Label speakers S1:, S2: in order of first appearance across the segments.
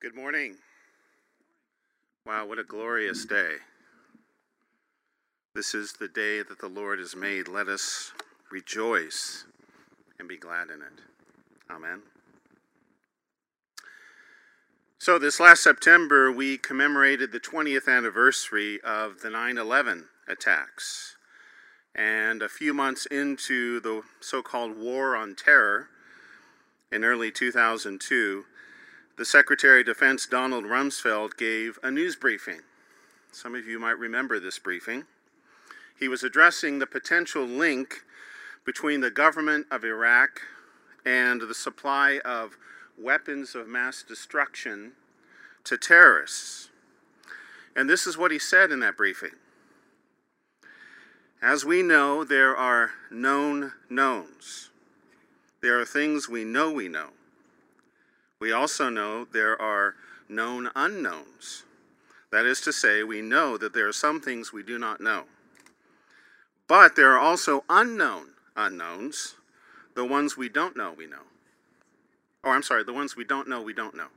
S1: Good morning. Wow, what a glorious day. This is the day that the Lord has made. Let us rejoice and be glad in it. Amen. So, this last September, we commemorated the 20th anniversary of the 9 11 attacks. And a few months into the so called War on Terror in early 2002, the Secretary of Defense, Donald Rumsfeld, gave a news briefing. Some of you might remember this briefing. He was addressing the potential link between the government of Iraq and the supply of weapons of mass destruction to terrorists. And this is what he said in that briefing. As we know, there are known knowns. There are things we know we know. We also know there are known unknowns. That is to say, we know that there are some things we do not know. But there are also unknown unknowns, the ones we don't know we know. Or, I'm sorry, the ones we don't know we don't know.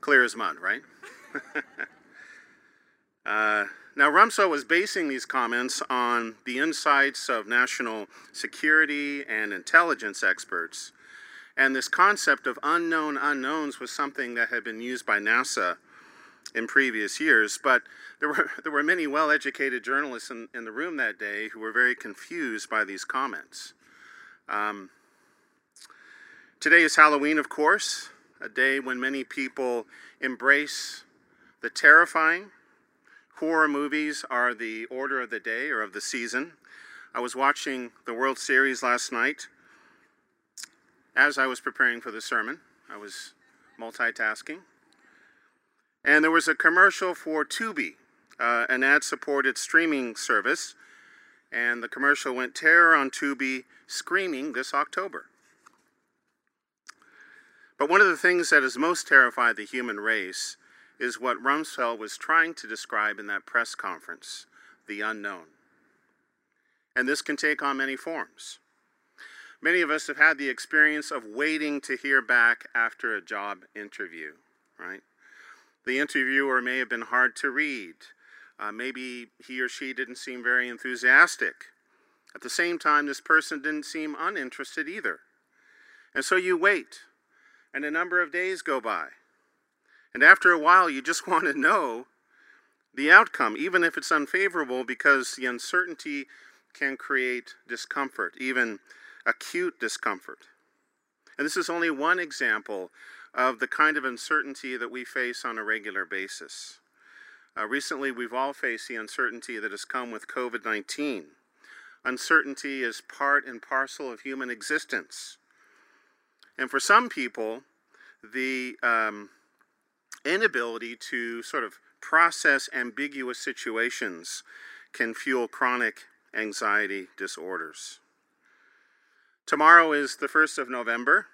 S1: Clear as mud, right? uh, now, Rumsfeld was basing these comments on the insights of national security and intelligence experts and this concept of unknown unknowns was something that had been used by NASA in previous years. But there were, there were many well educated journalists in, in the room that day who were very confused by these comments. Um, today is Halloween, of course, a day when many people embrace the terrifying. Horror movies are the order of the day or of the season. I was watching the World Series last night as I was preparing for the sermon. I was multitasking. And there was a commercial for Tubi, uh, an ad supported streaming service. And the commercial went Terror on Tubi Screaming this October. But one of the things that has most terrified the human race is what Rumsfeld was trying to describe in that press conference the unknown. And this can take on many forms. Many of us have had the experience of waiting to hear back after a job interview, right? The interviewer may have been hard to read. Uh, maybe he or she didn't seem very enthusiastic. At the same time, this person didn't seem uninterested either. And so you wait, and a number of days go by. And after a while, you just want to know the outcome, even if it's unfavorable, because the uncertainty can create discomfort, even acute discomfort. And this is only one example of the kind of uncertainty that we face on a regular basis. Uh, recently, we've all faced the uncertainty that has come with COVID 19. Uncertainty is part and parcel of human existence. And for some people, the um, inability to sort of process ambiguous situations can fuel chronic anxiety disorders. Tomorrow is the 1st of November,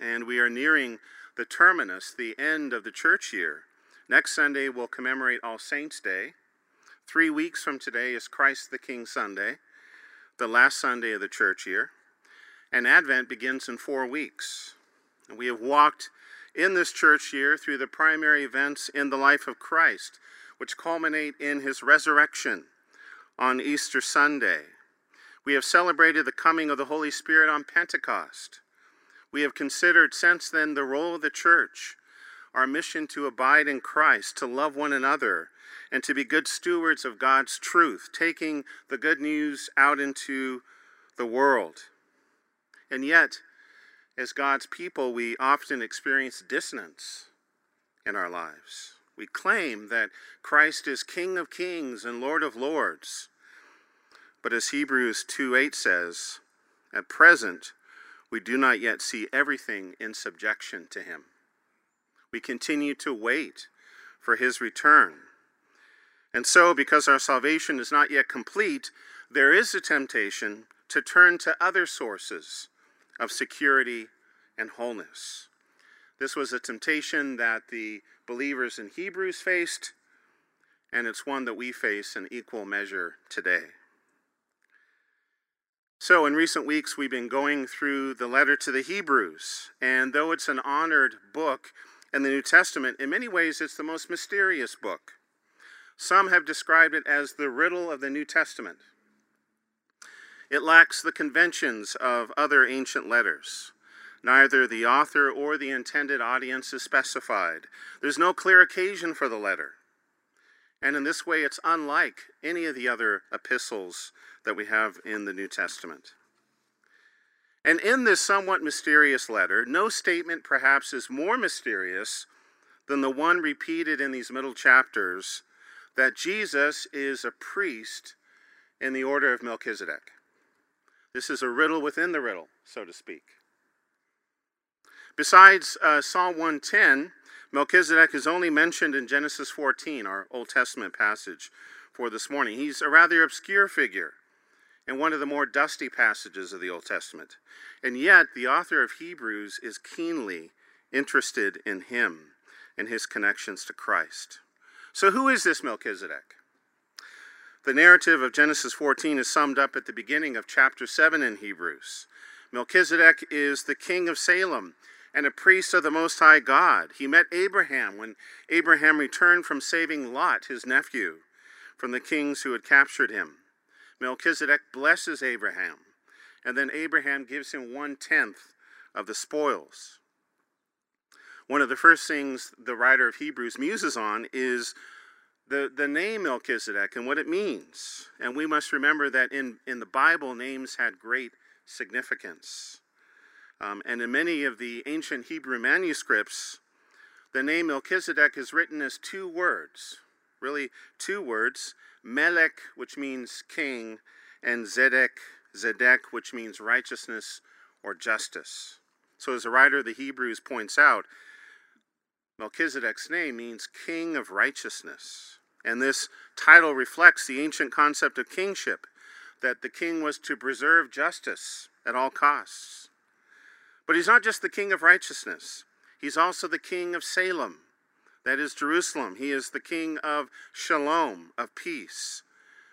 S1: and we are nearing the terminus, the end of the church year. Next Sunday, we'll commemorate All Saints' Day. Three weeks from today is Christ the King Sunday, the last Sunday of the church year. And Advent begins in four weeks. And we have walked in this church year through the primary events in the life of Christ, which culminate in his resurrection on Easter Sunday we have celebrated the coming of the Holy Spirit on Pentecost. We have considered since then the role of the church, our mission to abide in Christ, to love one another, and to be good stewards of God's truth, taking the good news out into the world. And yet, as God's people, we often experience dissonance in our lives. We claim that Christ is King of kings and Lord of lords. But as Hebrews 2 8 says, at present, we do not yet see everything in subjection to him. We continue to wait for his return. And so, because our salvation is not yet complete, there is a temptation to turn to other sources of security and wholeness. This was a temptation that the believers in Hebrews faced, and it's one that we face in equal measure today. So, in recent weeks, we've been going through the letter to the Hebrews, and though it's an honored book in the New Testament, in many ways it's the most mysterious book. Some have described it as the riddle of the New Testament. It lacks the conventions of other ancient letters. Neither the author or the intended audience is specified. There's no clear occasion for the letter. And in this way, it's unlike any of the other epistles that we have in the New Testament. And in this somewhat mysterious letter, no statement perhaps is more mysterious than the one repeated in these middle chapters that Jesus is a priest in the order of Melchizedek. This is a riddle within the riddle, so to speak. Besides uh, Psalm 110, Melchizedek is only mentioned in Genesis 14, our Old Testament passage for this morning. He's a rather obscure figure in one of the more dusty passages of the Old Testament. And yet, the author of Hebrews is keenly interested in him and his connections to Christ. So, who is this Melchizedek? The narrative of Genesis 14 is summed up at the beginning of chapter 7 in Hebrews. Melchizedek is the king of Salem and a priest of the Most High God. He met Abraham when Abraham returned from saving Lot, his nephew, from the kings who had captured him. Melchizedek blesses Abraham, and then Abraham gives him one tenth of the spoils. One of the first things the writer of Hebrews muses on is the, the name Melchizedek and what it means. And we must remember that in, in the Bible, names had great significance. Um, and in many of the ancient Hebrew manuscripts, the name Melchizedek is written as two words, really two words Melech, which means king, and Zedek, Zedek, which means righteousness or justice. So, as the writer of the Hebrews points out, Melchizedek's name means king of righteousness. And this title reflects the ancient concept of kingship, that the king was to preserve justice at all costs. But he's not just the king of righteousness, he's also the king of Salem, that is Jerusalem. He is the king of shalom, of peace.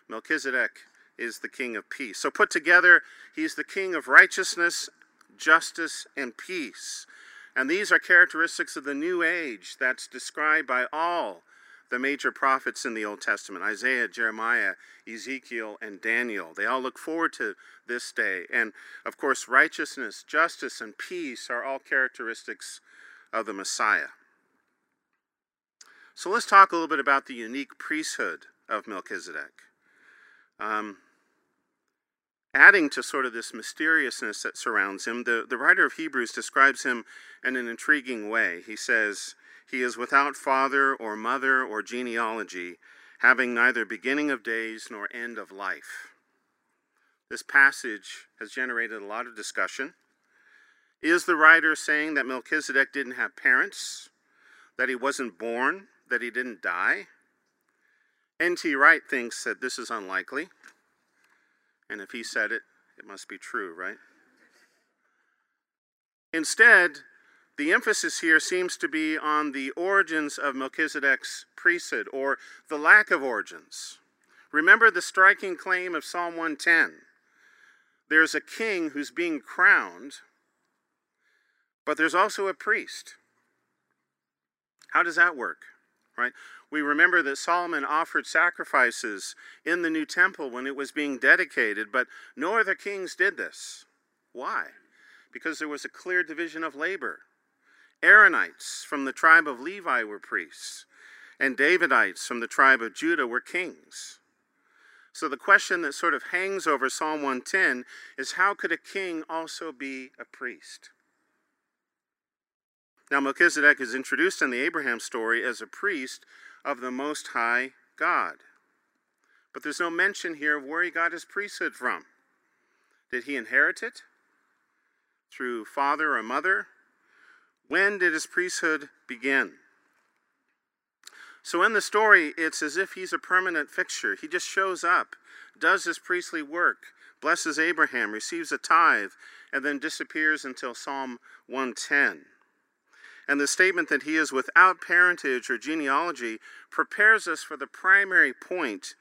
S1: Melchizedek is the king of peace. So put together, he's the king of righteousness, justice, and peace. And these are characteristics of the new age that's described by all the major prophets in the Old Testament Isaiah, Jeremiah, Ezekiel, and Daniel. They all look forward to this day. And of course, righteousness, justice, and peace are all characteristics of the Messiah. So let's talk a little bit about the unique priesthood of Melchizedek. Um, adding to sort of this mysteriousness that surrounds him, the, the writer of Hebrews describes him in an intriguing way. He says, he is without father or mother or genealogy, having neither beginning of days nor end of life. This passage has generated a lot of discussion. Is the writer saying that Melchizedek didn't have parents, that he wasn't born, that he didn't die? N.T. Wright thinks that this is unlikely. And if he said it, it must be true, right? Instead, the emphasis here seems to be on the origins of Melchizedek's priesthood, or the lack of origins. Remember the striking claim of Psalm 110 there's a king who's being crowned, but there's also a priest. How does that work? Right? We remember that Solomon offered sacrifices in the new temple when it was being dedicated, but no other kings did this. Why? Because there was a clear division of labor. Aaronites from the tribe of Levi were priests, and Davidites from the tribe of Judah were kings. So the question that sort of hangs over Psalm 110 is how could a king also be a priest? Now, Melchizedek is introduced in the Abraham story as a priest of the Most High God. But there's no mention here of where he got his priesthood from. Did he inherit it? Through father or mother? When did his priesthood begin? So in the story, it's as if he's a permanent fixture. He just shows up, does his priestly work, blesses Abraham, receives a tithe, and then disappears until Psalm 110. And the statement that he is without parentage or genealogy prepares us for the primary point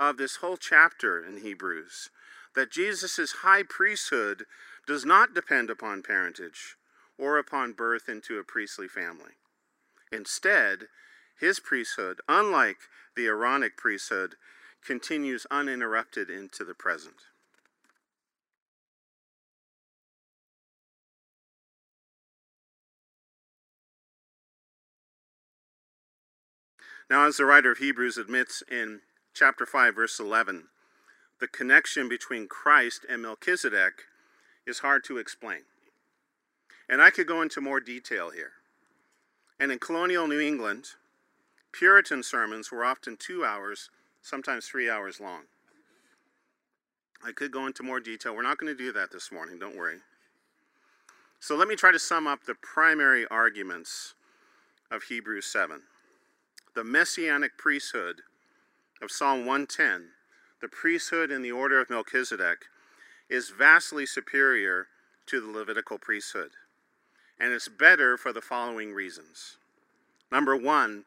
S1: of this whole chapter in Hebrews that Jesus' high priesthood does not depend upon parentage or upon birth into a priestly family. Instead, his priesthood, unlike the Aaronic priesthood, continues uninterrupted into the present. Now, as the writer of Hebrews admits in chapter 5, verse 11, the connection between Christ and Melchizedek is hard to explain. And I could go into more detail here. And in colonial New England, Puritan sermons were often two hours, sometimes three hours long. I could go into more detail. We're not going to do that this morning, don't worry. So let me try to sum up the primary arguments of Hebrews 7. The messianic priesthood of Psalm 110, the priesthood in the order of Melchizedek, is vastly superior to the Levitical priesthood. And it's better for the following reasons. Number one,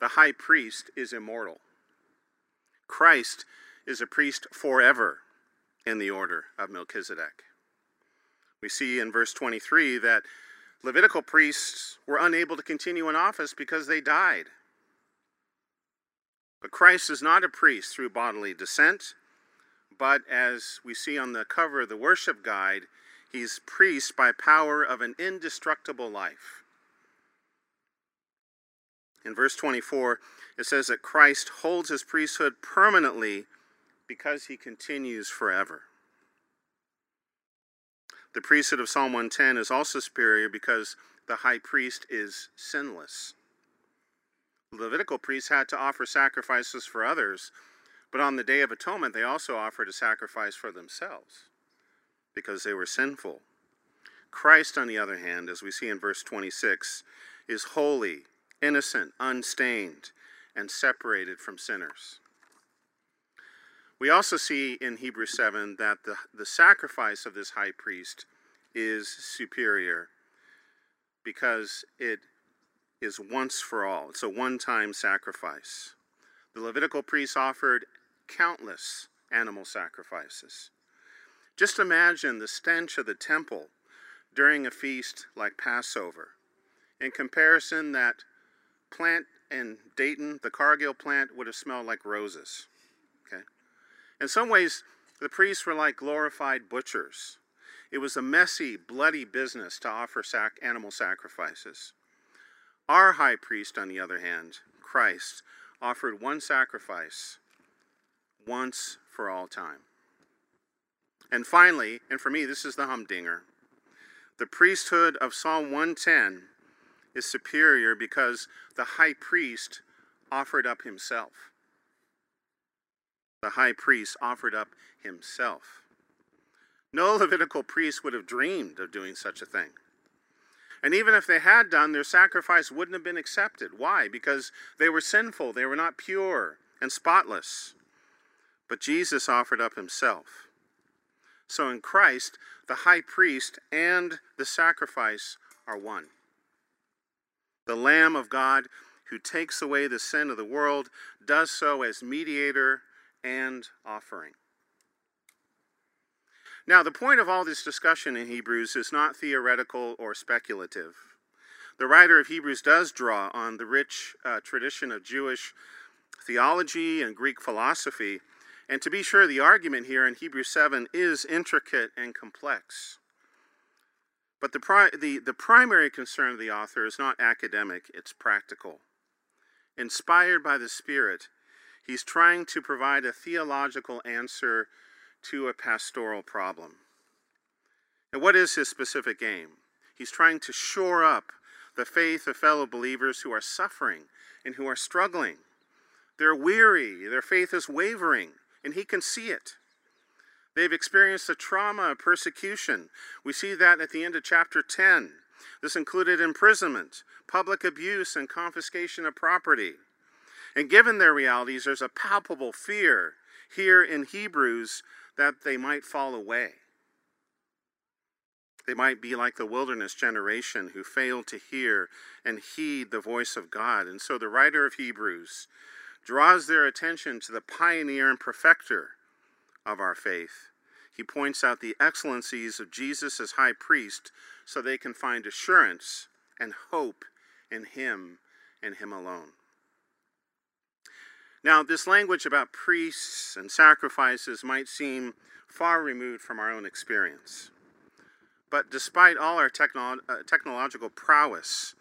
S1: the high priest is immortal. Christ is a priest forever in the order of Melchizedek. We see in verse 23 that Levitical priests were unable to continue in office because they died. But Christ is not a priest through bodily descent, but as we see on the cover of the worship guide, he's priest by power of an indestructible life. In verse 24, it says that Christ holds his priesthood permanently because he continues forever. The priesthood of Psalm 110 is also superior because the high priest is sinless. Levitical priests had to offer sacrifices for others, but on the Day of Atonement, they also offered a sacrifice for themselves because they were sinful. Christ, on the other hand, as we see in verse 26, is holy, innocent, unstained, and separated from sinners. We also see in Hebrews 7 that the, the sacrifice of this high priest is superior because it is once for all. It's a one time sacrifice. The Levitical priests offered countless animal sacrifices. Just imagine the stench of the temple during a feast like Passover. In comparison, that plant in Dayton, the Cargill plant, would have smelled like roses. Okay? In some ways, the priests were like glorified butchers. It was a messy, bloody business to offer sac- animal sacrifices. Our high priest, on the other hand, Christ, offered one sacrifice once for all time. And finally, and for me, this is the humdinger the priesthood of Psalm 110 is superior because the high priest offered up himself. The high priest offered up himself. No Levitical priest would have dreamed of doing such a thing. And even if they had done, their sacrifice wouldn't have been accepted. Why? Because they were sinful, they were not pure and spotless. But Jesus offered up himself. So in Christ, the high priest and the sacrifice are one. The Lamb of God who takes away the sin of the world does so as mediator and offering. Now, the point of all this discussion in Hebrews is not theoretical or speculative. The writer of Hebrews does draw on the rich uh, tradition of Jewish theology and Greek philosophy, and to be sure, the argument here in Hebrews 7 is intricate and complex. But the, pri- the, the primary concern of the author is not academic, it's practical. Inspired by the Spirit, he's trying to provide a theological answer to a pastoral problem. And what is his specific aim? He's trying to shore up the faith of fellow believers who are suffering and who are struggling. They're weary, their faith is wavering, and he can see it. They've experienced the trauma of persecution. We see that at the end of chapter 10. This included imprisonment, public abuse, and confiscation of property. And given their realities, there's a palpable fear here in Hebrews that they might fall away. They might be like the wilderness generation who failed to hear and heed the voice of God. And so the writer of Hebrews draws their attention to the pioneer and perfecter of our faith. he points out the excellencies of Jesus as high priest so they can find assurance and hope in him and him alone. Now, this language about priests and sacrifices might seem far removed from our own experience. But despite all our technolo- uh, technological prowess,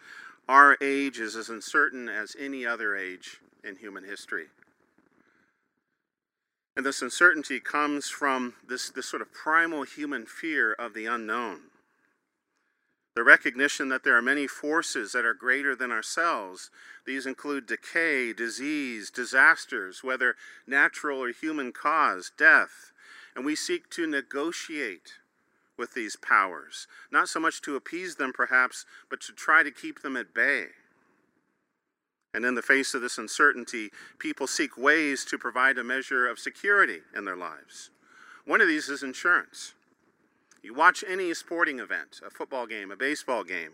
S1: our age is as uncertain as any other age in human history. And this uncertainty comes from this, this sort of primal human fear of the unknown. The recognition that there are many forces that are greater than ourselves. These include decay, disease, disasters, whether natural or human cause, death. And we seek to negotiate with these powers, not so much to appease them, perhaps, but to try to keep them at bay. And in the face of this uncertainty, people seek ways to provide a measure of security in their lives. One of these is insurance. You watch any sporting event, a football game, a baseball game,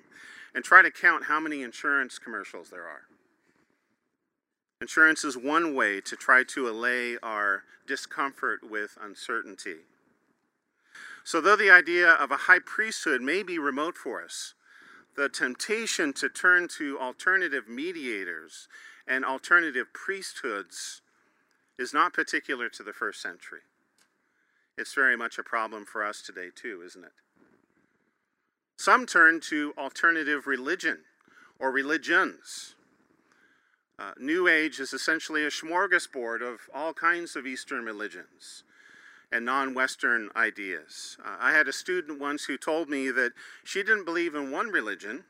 S1: and try to count how many insurance commercials there are. Insurance is one way to try to allay our discomfort with uncertainty. So, though the idea of a high priesthood may be remote for us, the temptation to turn to alternative mediators and alternative priesthoods is not particular to the first century. It's very much a problem for us today, too, isn't it? Some turn to alternative religion or religions. Uh, New Age is essentially a smorgasbord of all kinds of Eastern religions and non Western ideas. Uh, I had a student once who told me that she didn't believe in one religion.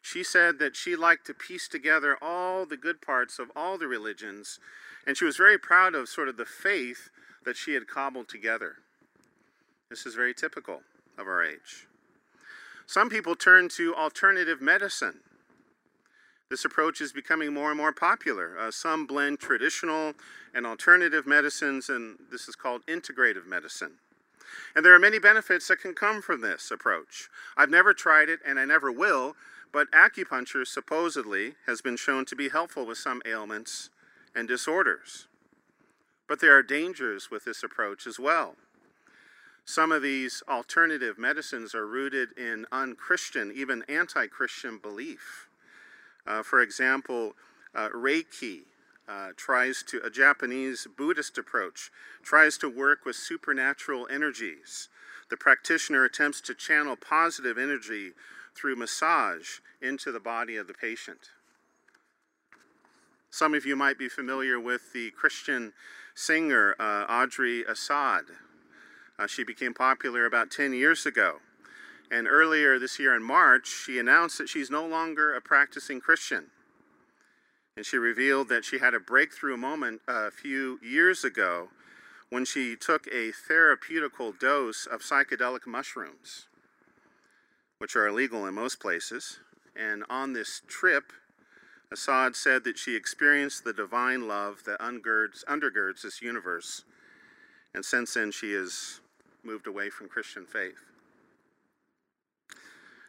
S1: She said that she liked to piece together all the good parts of all the religions, and she was very proud of sort of the faith that she had cobbled together. This is very typical of our age. Some people turn to alternative medicine. This approach is becoming more and more popular. Uh, some blend traditional and alternative medicines, and this is called integrative medicine. And there are many benefits that can come from this approach. I've never tried it, and I never will, but acupuncture supposedly has been shown to be helpful with some ailments and disorders. But there are dangers with this approach as well. Some of these alternative medicines are rooted in unchristian, even anti Christian belief. Uh, for example, uh, Reiki uh, tries to, a Japanese Buddhist approach, tries to work with supernatural energies. The practitioner attempts to channel positive energy through massage into the body of the patient. Some of you might be familiar with the Christian singer uh, Audrey Assad. Uh, she became popular about 10 years ago. And earlier this year in March, she announced that she's no longer a practicing Christian. And she revealed that she had a breakthrough moment a few years ago when she took a therapeutical dose of psychedelic mushrooms, which are illegal in most places. And on this trip, Assad said that she experienced the divine love that undergirds, undergirds this universe. And since then, she has moved away from Christian faith.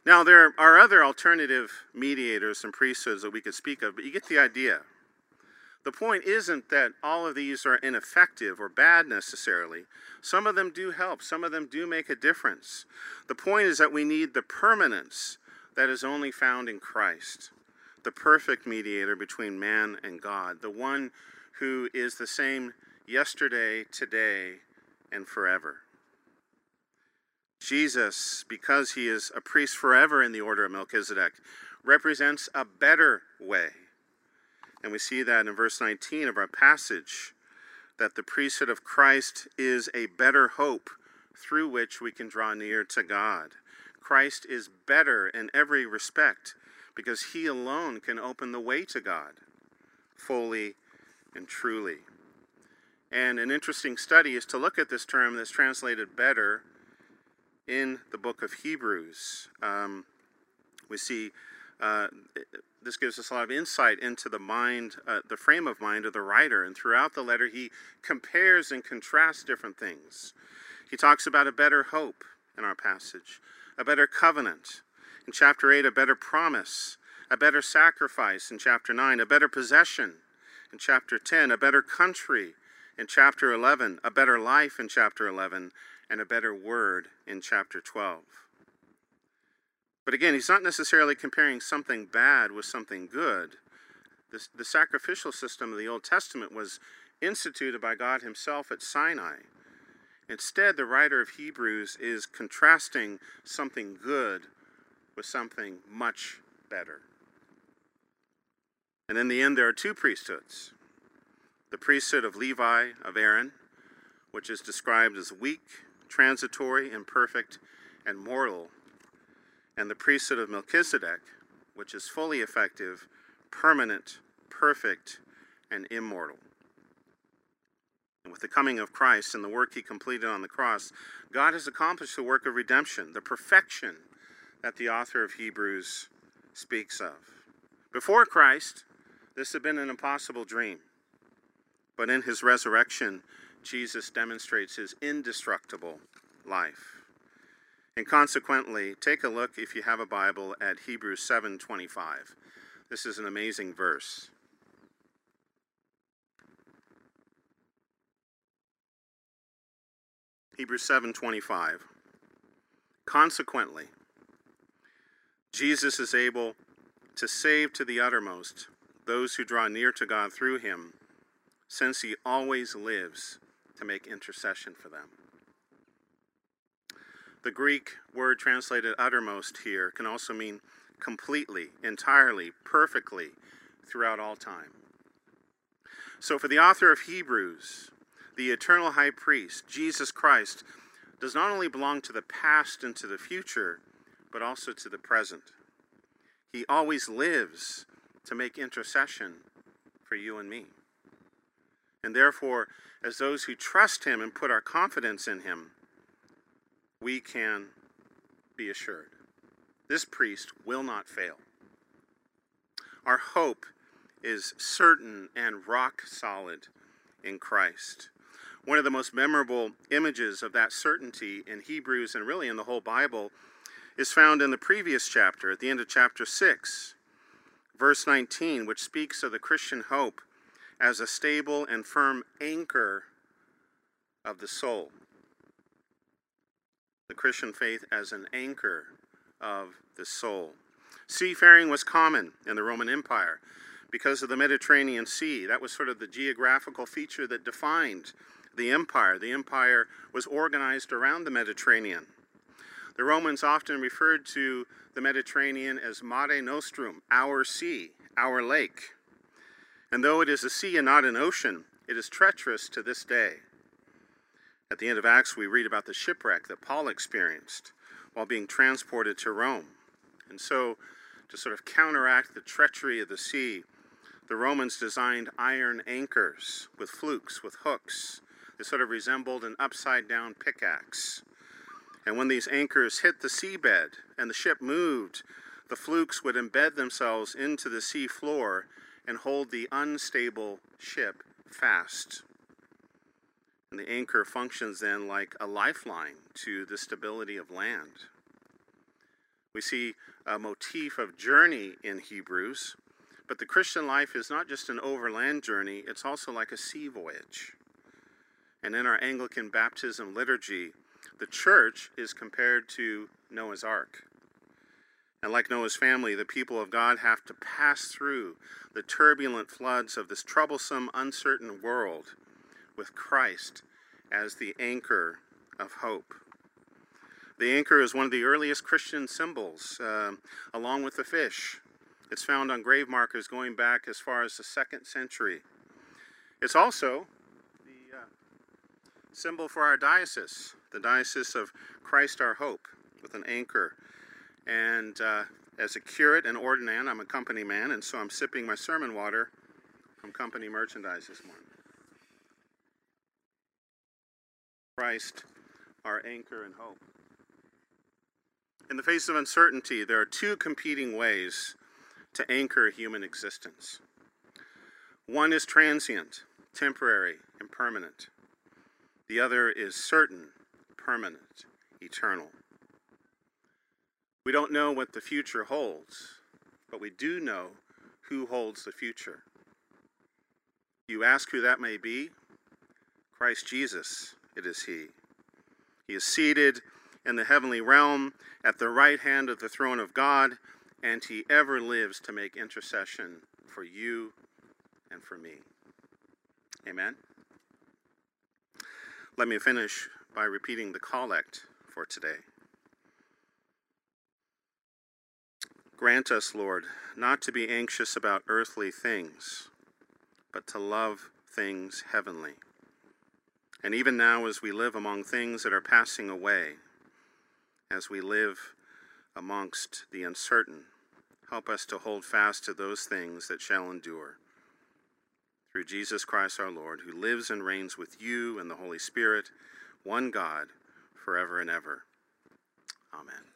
S1: Now, there are other alternative mediators and priesthoods that we could speak of, but you get the idea. The point isn't that all of these are ineffective or bad necessarily. Some of them do help, some of them do make a difference. The point is that we need the permanence that is only found in Christ, the perfect mediator between man and God, the one who is the same yesterday, today, and forever. Jesus, because he is a priest forever in the order of Melchizedek, represents a better way. And we see that in verse 19 of our passage that the priesthood of Christ is a better hope through which we can draw near to God. Christ is better in every respect because he alone can open the way to God fully and truly. And an interesting study is to look at this term that's translated better in the book of Hebrews. Um, we see uh, this gives us a lot of insight into the mind, uh, the frame of mind of the writer. And throughout the letter, he compares and contrasts different things. He talks about a better hope in our passage, a better covenant. In chapter 8, a better promise, a better sacrifice. In chapter 9, a better possession. In chapter 10, a better country. In chapter 11, a better life. In chapter 11, and a better word in chapter 12. But again, he's not necessarily comparing something bad with something good. The, the sacrificial system of the Old Testament was instituted by God Himself at Sinai. Instead, the writer of Hebrews is contrasting something good with something much better. And in the end, there are two priesthoods the priesthood of Levi, of Aaron, which is described as weak, transitory, imperfect, and mortal, and the priesthood of Melchizedek, which is fully effective, permanent, perfect, and immortal. And with the coming of Christ and the work he completed on the cross, God has accomplished the work of redemption, the perfection that the author of Hebrews speaks of. Before Christ, this had been an impossible dream. But in his resurrection, Jesus demonstrates his indestructible life. And consequently, take a look if you have a Bible at Hebrews 7:25. This is an amazing verse. Hebrews 7:25. Consequently, Jesus is able to save to the uttermost those who draw near to God through him, since he always lives to make intercession for them. The Greek word translated uttermost here can also mean completely, entirely, perfectly, throughout all time. So, for the author of Hebrews, the eternal high priest, Jesus Christ, does not only belong to the past and to the future, but also to the present. He always lives to make intercession for you and me. And therefore, as those who trust Him and put our confidence in Him, we can be assured. This priest will not fail. Our hope is certain and rock solid in Christ. One of the most memorable images of that certainty in Hebrews and really in the whole Bible is found in the previous chapter, at the end of chapter 6, verse 19, which speaks of the Christian hope as a stable and firm anchor of the soul. The Christian faith as an anchor of the soul. Seafaring was common in the Roman Empire because of the Mediterranean Sea. That was sort of the geographical feature that defined the empire. The empire was organized around the Mediterranean. The Romans often referred to the Mediterranean as Mare Nostrum, our sea, our lake. And though it is a sea and not an ocean, it is treacherous to this day. At the end of Acts, we read about the shipwreck that Paul experienced while being transported to Rome. And so, to sort of counteract the treachery of the sea, the Romans designed iron anchors with flukes, with hooks, it sort of resembled an upside down pickaxe. And when these anchors hit the seabed and the ship moved, the flukes would embed themselves into the sea floor and hold the unstable ship fast. And the anchor functions then like a lifeline to the stability of land. We see a motif of journey in Hebrews, but the Christian life is not just an overland journey, it's also like a sea voyage. And in our Anglican baptism liturgy, the church is compared to Noah's Ark. And like Noah's family, the people of God have to pass through the turbulent floods of this troublesome, uncertain world with Christ as the anchor of hope. The anchor is one of the earliest Christian symbols, uh, along with the fish. It's found on grave markers going back as far as the second century. It's also symbol for our diocese, the Diocese of Christ our Hope, with an anchor. And uh, as a curate and ordinand, I'm a company man, and so I'm sipping my sermon water from company merchandise this morning. Christ, our anchor and hope. In the face of uncertainty, there are two competing ways to anchor human existence. One is transient, temporary, and permanent. The other is certain, permanent, eternal. We don't know what the future holds, but we do know who holds the future. You ask who that may be? Christ Jesus, it is He. He is seated in the heavenly realm at the right hand of the throne of God, and he ever lives to make intercession for you and for me. Amen. Let me finish by repeating the collect for today. Grant us, Lord, not to be anxious about earthly things, but to love things heavenly. And even now, as we live among things that are passing away, as we live amongst the uncertain, help us to hold fast to those things that shall endure. Through Jesus Christ our Lord, who lives and reigns with you and the Holy Spirit, one God, forever and ever. Amen.